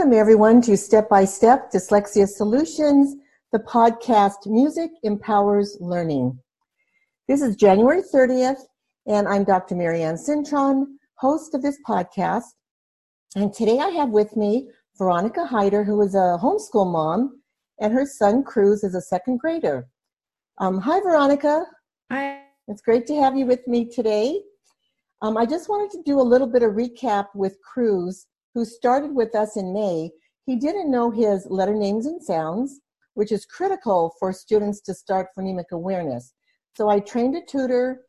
Welcome, everyone, to Step by Step Dyslexia Solutions, the podcast Music Empowers Learning. This is January 30th, and I'm Dr. Marianne Cintron, host of this podcast. And today I have with me Veronica Hyder, who is a homeschool mom, and her son Cruz is a second grader. Um, hi, Veronica. Hi. It's great to have you with me today. Um, I just wanted to do a little bit of recap with Cruz who started with us in May, he didn't know his letter names and sounds, which is critical for students to start phonemic awareness. So I trained a tutor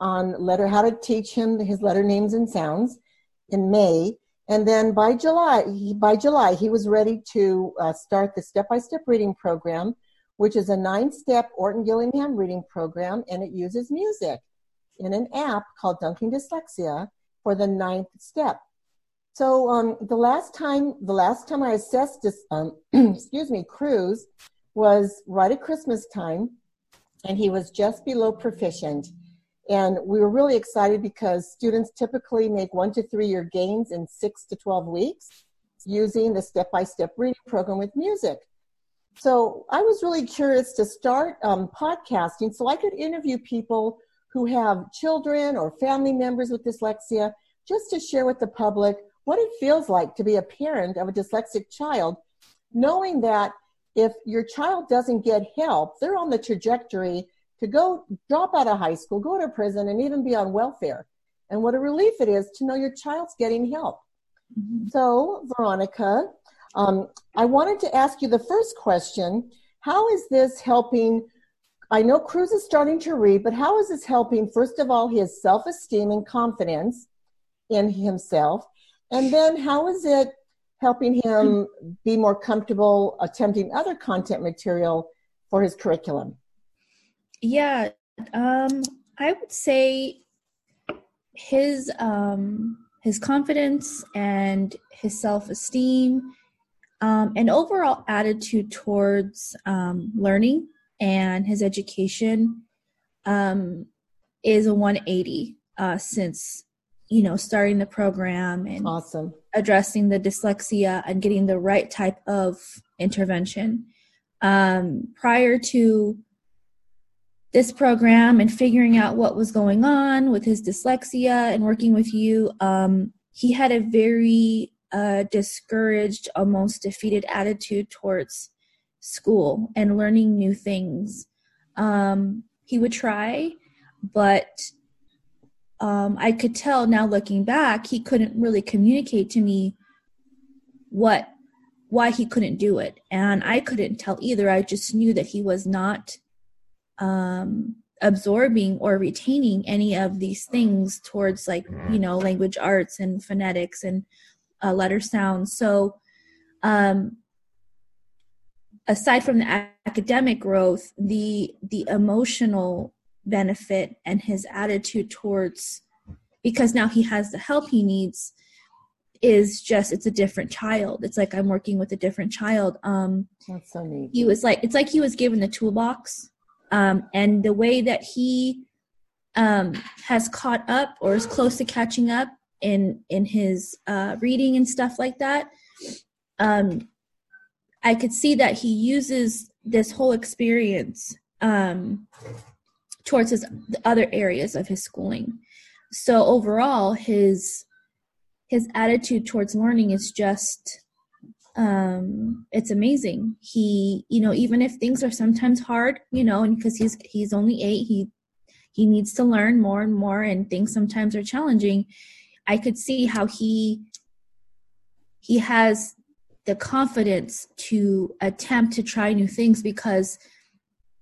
on letter how to teach him his letter names and sounds in May, and then by July, he, by July he was ready to uh, start the step-by-step reading program, which is a nine-step Orton Gillingham reading program, and it uses music in an app called Dunking Dyslexia for the ninth step. So um, the last time, the last time I assessed this, um, excuse me, Cruz was right at Christmas time, and he was just below proficient. And we were really excited because students typically make one to three year gains in six to 12 weeks using the step by step reading program with music. So I was really curious to start um, podcasting so I could interview people who have children or family members with dyslexia just to share with the public what it feels like to be a parent of a dyslexic child, knowing that if your child doesn't get help, they're on the trajectory to go drop out of high school, go to prison, and even be on welfare. And what a relief it is to know your child's getting help. Mm-hmm. So, Veronica, um, I wanted to ask you the first question How is this helping? I know Cruz is starting to read, but how is this helping, first of all, his self esteem and confidence in himself? And then how is it helping him be more comfortable attempting other content material for his curriculum? Yeah, um, I would say his um, his confidence and his self esteem um, and overall attitude towards um, learning and his education um, is a 180 uh, since you know starting the program and awesome. addressing the dyslexia and getting the right type of intervention. Um, prior to this program and figuring out what was going on with his dyslexia and working with you um, he had a very uh, discouraged almost defeated attitude towards school and learning new things. Um, he would try but um, I could tell now looking back, he couldn't really communicate to me what why he couldn't do it, and I couldn't tell either. I just knew that he was not um, absorbing or retaining any of these things towards like you know language arts and phonetics and uh, letter sounds. So, um, aside from the academic growth, the the emotional benefit and his attitude towards because now he has the help he needs is just it's a different child. It's like i'm working with a different child. Um that's so neat. he was like it's like he was given the toolbox um and the way that he um has caught up or is close to catching up in in his uh reading and stuff like that um i could see that he uses this whole experience um towards his other areas of his schooling. So overall, his his attitude towards learning is just um it's amazing he you know even if things are sometimes hard you know and because he's he's only eight he he needs to learn more and more and things sometimes are challenging i could see how he he has the confidence to attempt to try new things because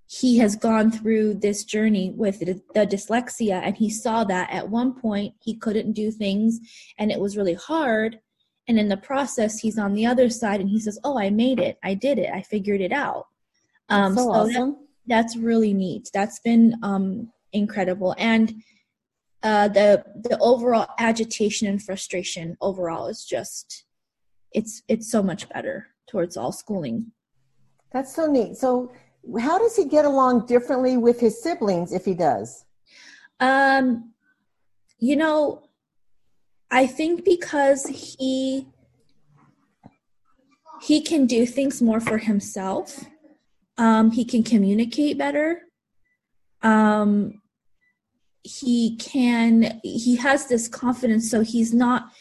he has gone through this journey with the, dyslexia and he saw that at one point he couldn't do things and it was really hard. And in the process he's on the other side and he says oh i made it. I did it. I figured it out. Um, so, so awesome. that, that's really neat. That's been um, incredible. And uh, the the overall agitation and frustration overall is just it's it's so much better towards all schooling. That's so neat. So how does he get along differently with his siblings if he does? Um, you know, I think because he he can do things more for himself. Um, he can communicate better. Um, he can, he has this confidence. So he's not,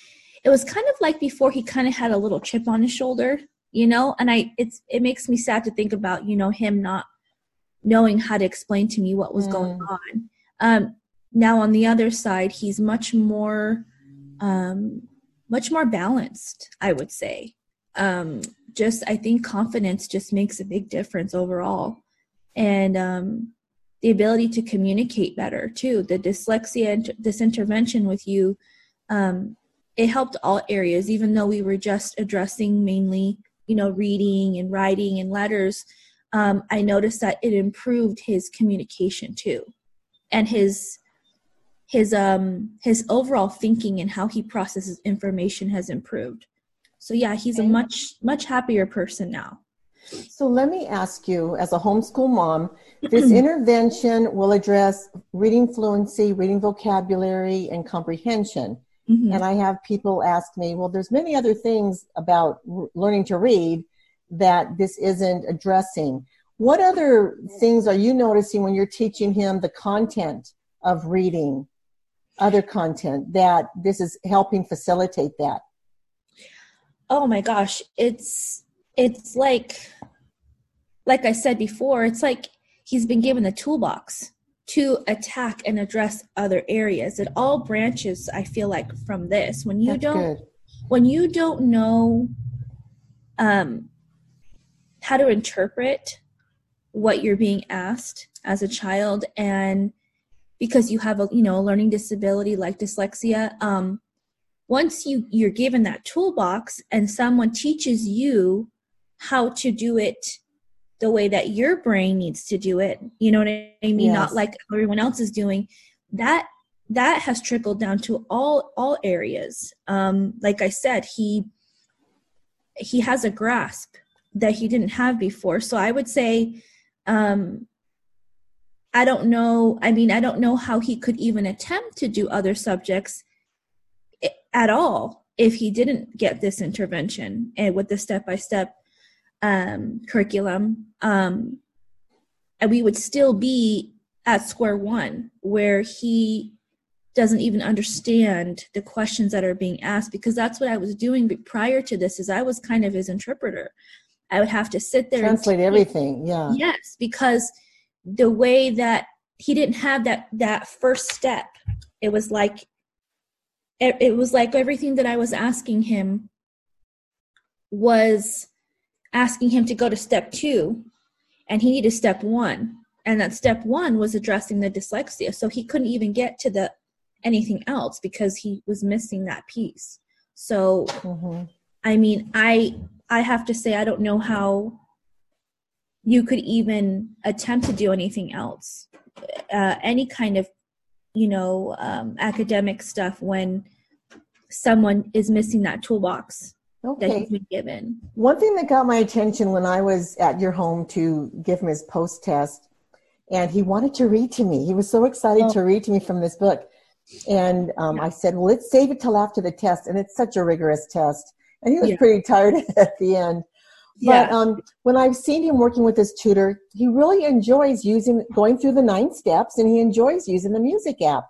it was kind of like before he kind of had a little chip on his shoulder, you know, and I, it's, it makes me sad to think about, you know, him not knowing how to explain to me what was mm. going on. Um, now on the other side, he's much more, um, much more balanced, I would say um, just I think confidence just makes a big difference overall, and um, the ability to communicate better too. The dyslexia and this intervention with you, um, it helped all areas. Even though we were just addressing mainly, you know, reading and writing and letters, um, I noticed that it improved his communication too, and his his um his overall thinking and how he processes information has improved so yeah, he's a much much happier person now. So let me ask you, as a homeschool mom, this intervention will address reading fluency, reading vocabulary, and comprehension. Mm-hmm. And I have people ask me, well, there's many other things about r- learning to read that this isn't addressing. What other things are you noticing when you're teaching him the content of reading, other content that this is helping facilitate that? oh my gosh it's it's like like i said before it's like he's been given the toolbox to attack and address other areas it all branches i feel like from this when you That's don't good. when you don't know um how to interpret what you're being asked as a child and because you have a you know a learning disability like dyslexia um once you you're given that toolbox and someone teaches you how to do it the way that your brain needs to do it. You know what i mean? Yes. not like everyone else is doing. That that has trickled down to all all areas. Um like i said he he has a grasp that he didn't have before. So i would say um i don't know i mean i don't know how he could even attempt to do other subjects at all if he didn't get this intervention and with the step by step curriculum. Um, and we would still be at square one where he doesn't even understand the questions that are being asked because that's what I was doing prior to this is I was kind of his interpreter. I would have to sit there and translate everything. Yeah. Yes, because the way that he didn't have that that first step, it was like it, it was like everything that I was asking him was asking him to go to step two, and he needed step one. And that step one was addressing the dyslexia. So he couldn't even get to the anything else because he was missing that piece. So mm-hmm. I mean, I I have to say I don't know how you could even attempt to do anything else. Uh, any kind of you know um, academic stuff when someone is missing that toolbox okay. that been given. One thing that got my attention when I was at your home to give him his post test, and he wanted to read to me. He was so excited oh. to read to me from this book. And um, yeah. I said, well, let's save it till after the test. And it's such a rigorous test. And he was yeah. pretty tired at the end. But yeah. um, when I've seen him working with his tutor, he really enjoys using going through the nine steps, and he enjoys using the music app.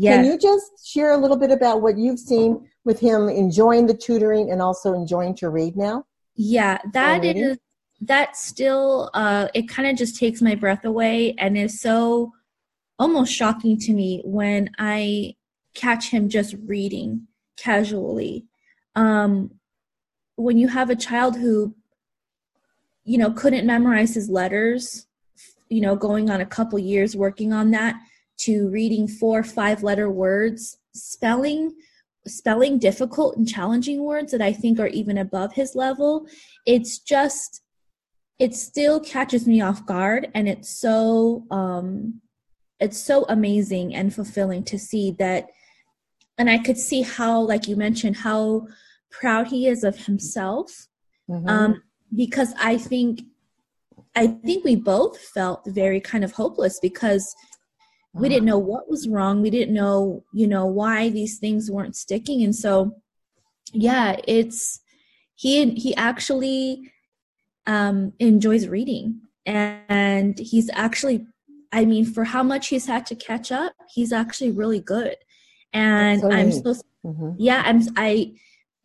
Yes. Can you just share a little bit about what you've seen with him enjoying the tutoring and also enjoying to read now? Yeah, that is that still uh it kind of just takes my breath away and is so almost shocking to me when I catch him just reading casually. Um when you have a child who you know couldn't memorize his letters you know going on a couple years working on that to reading four five letter words spelling spelling difficult and challenging words that i think are even above his level it's just it still catches me off guard and it's so um it's so amazing and fulfilling to see that and i could see how like you mentioned how proud he is of himself mm-hmm. um because i think i think we both felt very kind of hopeless because we didn't know what was wrong we didn't know you know why these things weren't sticking and so yeah it's he he actually um, enjoys reading, and he's actually, I mean, for how much he's had to catch up, he's actually really good. And so I'm so mm-hmm. yeah, I'm I.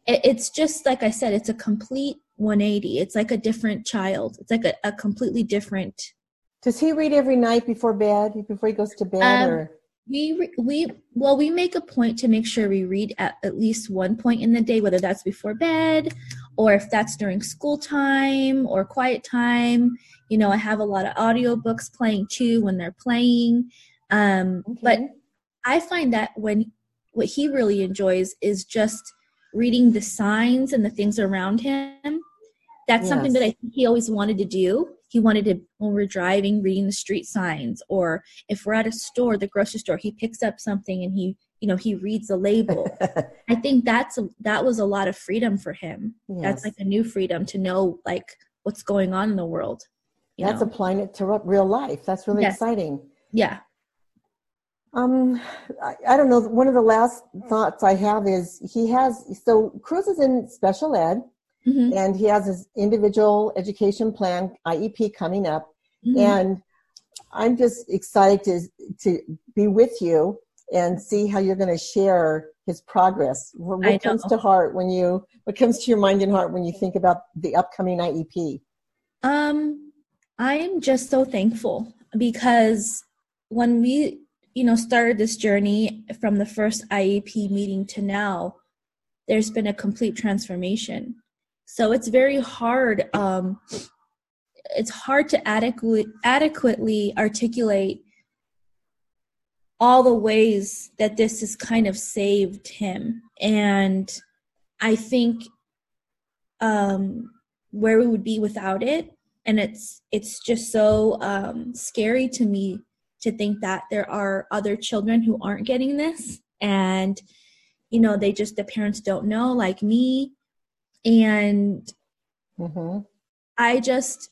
It's just like I said, it's a complete 180. It's like a different child. It's like a, a completely different. Does he read every night before bed? Before he goes to bed, um, or we we well we make a point to make sure we read at at least one point in the day whether that's before bed or if that's during school time or quiet time you know i have a lot of audiobooks playing too when they're playing um okay. but i find that when what he really enjoys is just reading the signs and the things around him that's yes. something that i think he always wanted to do he wanted to when we're driving reading the street signs or if we're at a store the grocery store he picks up something and he you know he reads the label i think that's a, that was a lot of freedom for him yes. that's like a new freedom to know like what's going on in the world that's know? applying it to real life that's really yes. exciting yeah um I, I, don't know one of the last thoughts i have is he has so cruz is in special ed Mm-hmm. And he has his individual education plan, IEP, coming up. Mm-hmm. And I'm just excited to, to be with you and see how you're going to share his progress. What comes to heart when you, what comes to your mind and heart when you think about the upcoming IEP? Um, I'm just so thankful because when we, you know, started this journey from the first IEP meeting to now, there's been a complete transformation. So it's very hard. Um, it's hard to adequately adequately articulate all the ways that this has kind of saved him. And I think um, where we would be without it. And it's it's just so um, scary to me to think that there are other children who aren't getting this, and you know they just the parents don't know, like me, and mm-hmm. I just,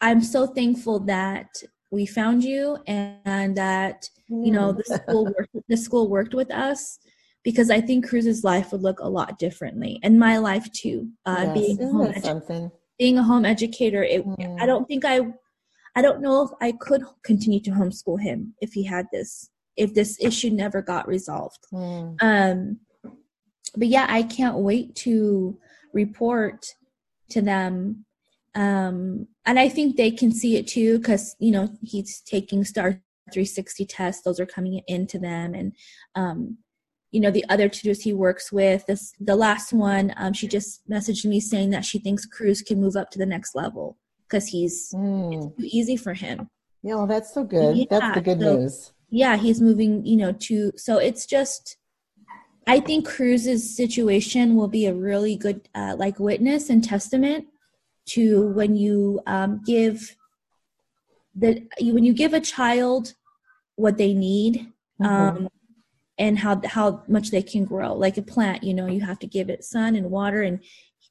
I'm so thankful that we found you and, and that, you know, the mm. school, worked, the school worked with us because I think Cruz's life would look a lot differently and my life too. Uh, yes, being, a home edu- being a home educator, it, mm. I don't think I, I don't know if I could continue to homeschool him if he had this, if this issue never got resolved. Mm. Um, but yeah, I can't wait to report to them. Um, and i think they can see it too because you know he's taking star 360 tests. Those are coming into them. And um, you know the other tutors he works with this the last one um, she just messaged me saying that she thinks cruz can move up to the next level because he's mm. too easy for him. Yeah well that's so good. Yeah, that's the good so, news. yeah he's moving you know to so it's just I think Cruz's situation will be a really good uh, like witness and testament to when you um, give the when you give a child what they need mm-hmm. um, and how how much they can grow. Like a plant you know you have to give it sun and water and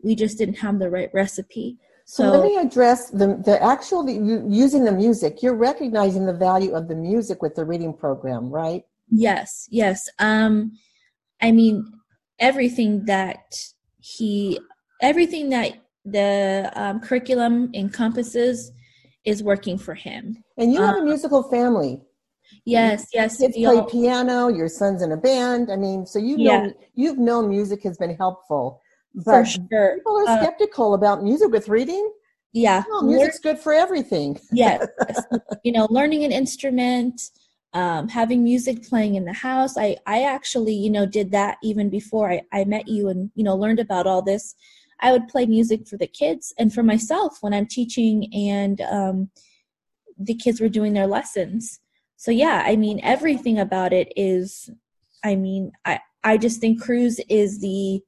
we just didn't have the right recipe. So, so let me address the the actual the, using the music. You're recognizing the value of the music with the reading program right? Yes yes. Um I mean, everything that he, everything that the um, curriculum encompasses is working for him. And you have um, a musical family. Yes, yes. Kids play piano. Your son's in a band. I mean, so you know, yeah. you've known music has been helpful. But for sure. People are uh, skeptical uh, about music with reading. Yeah, oh, music's good for everything. yes, you know, learning an instrument, um, having music playing in the house. I, I actually, you know, did that even before I, I met you and, you know, learned about all this. I would play music for the kids and for myself when I'm teaching and um, the kids were doing their lessons. So yeah, I mean, everything about it is, I mean, I, I just think Cruz is the,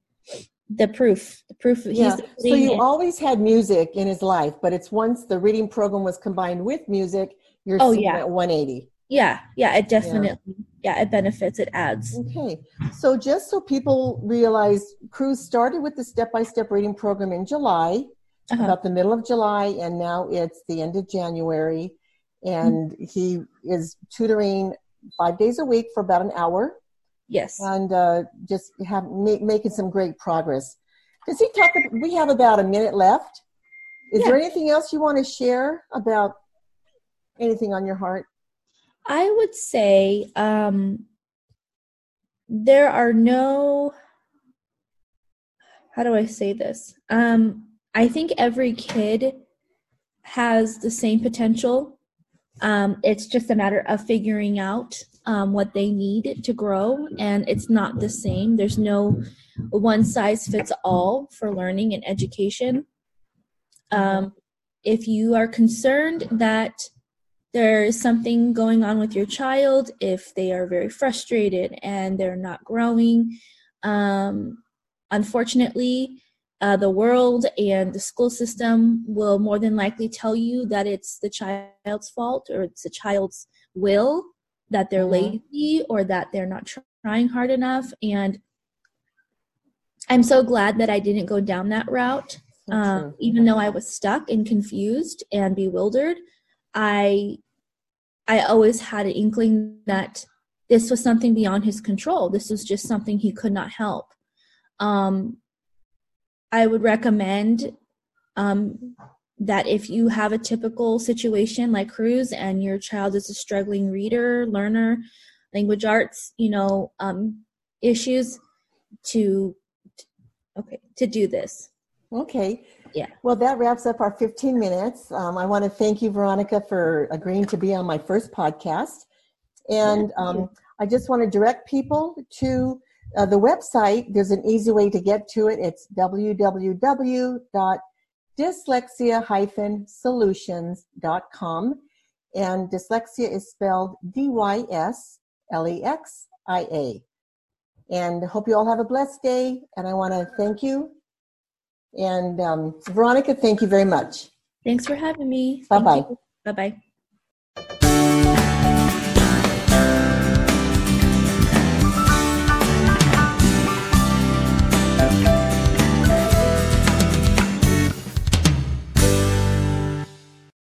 the proof, the proof. Yeah. so you always had music in his life, but it's once the reading program was combined with music, you're oh, yeah. at 180 yeah yeah it definitely yeah. yeah. it benefits it adds okay so just so people realize cruz started with the step-by-step reading program in july uh-huh. about the middle of july and now it's the end of january and mm-hmm. he is tutoring five days a week for about an hour yes and uh, just have ma- making some great progress does he talk? We have about a minute left. Is yeah. there anything else you want to share about anything on your heart? I would say um, there are no. How do I say this? Um, I think every kid has the same potential. Um, it's just a matter of figuring out um, what they need to grow, and it's not the same. There's no one size fits all for learning and education. Um, if you are concerned that there is something going on with your child, if they are very frustrated and they're not growing, um, unfortunately, uh, the world and the school system will more than likely tell you that it's the child's fault or it's the child's will that they're mm-hmm. lazy or that they're not trying hard enough. And I'm so glad that I didn't go down that route. Um, even though I was stuck and confused and bewildered, I I always had an inkling that this was something beyond his control. This was just something he could not help. Um, I would recommend um, that if you have a typical situation like Cruz and your child is a struggling reader, learner, language arts, you know, um, issues, to okay to do this. Okay. Yeah. Well, that wraps up our 15 minutes. Um, I want to thank you, Veronica, for agreeing to be on my first podcast. And um, I just want to direct people to uh, the website. There's an easy way to get to it. It's www.dyslexia-solutions.com. And dyslexia is spelled D Y S L E X I A. And hope you all have a blessed day. And I want to thank you and um, Veronica, thank you very much. Thanks for having me. Bye bye. Bye bye.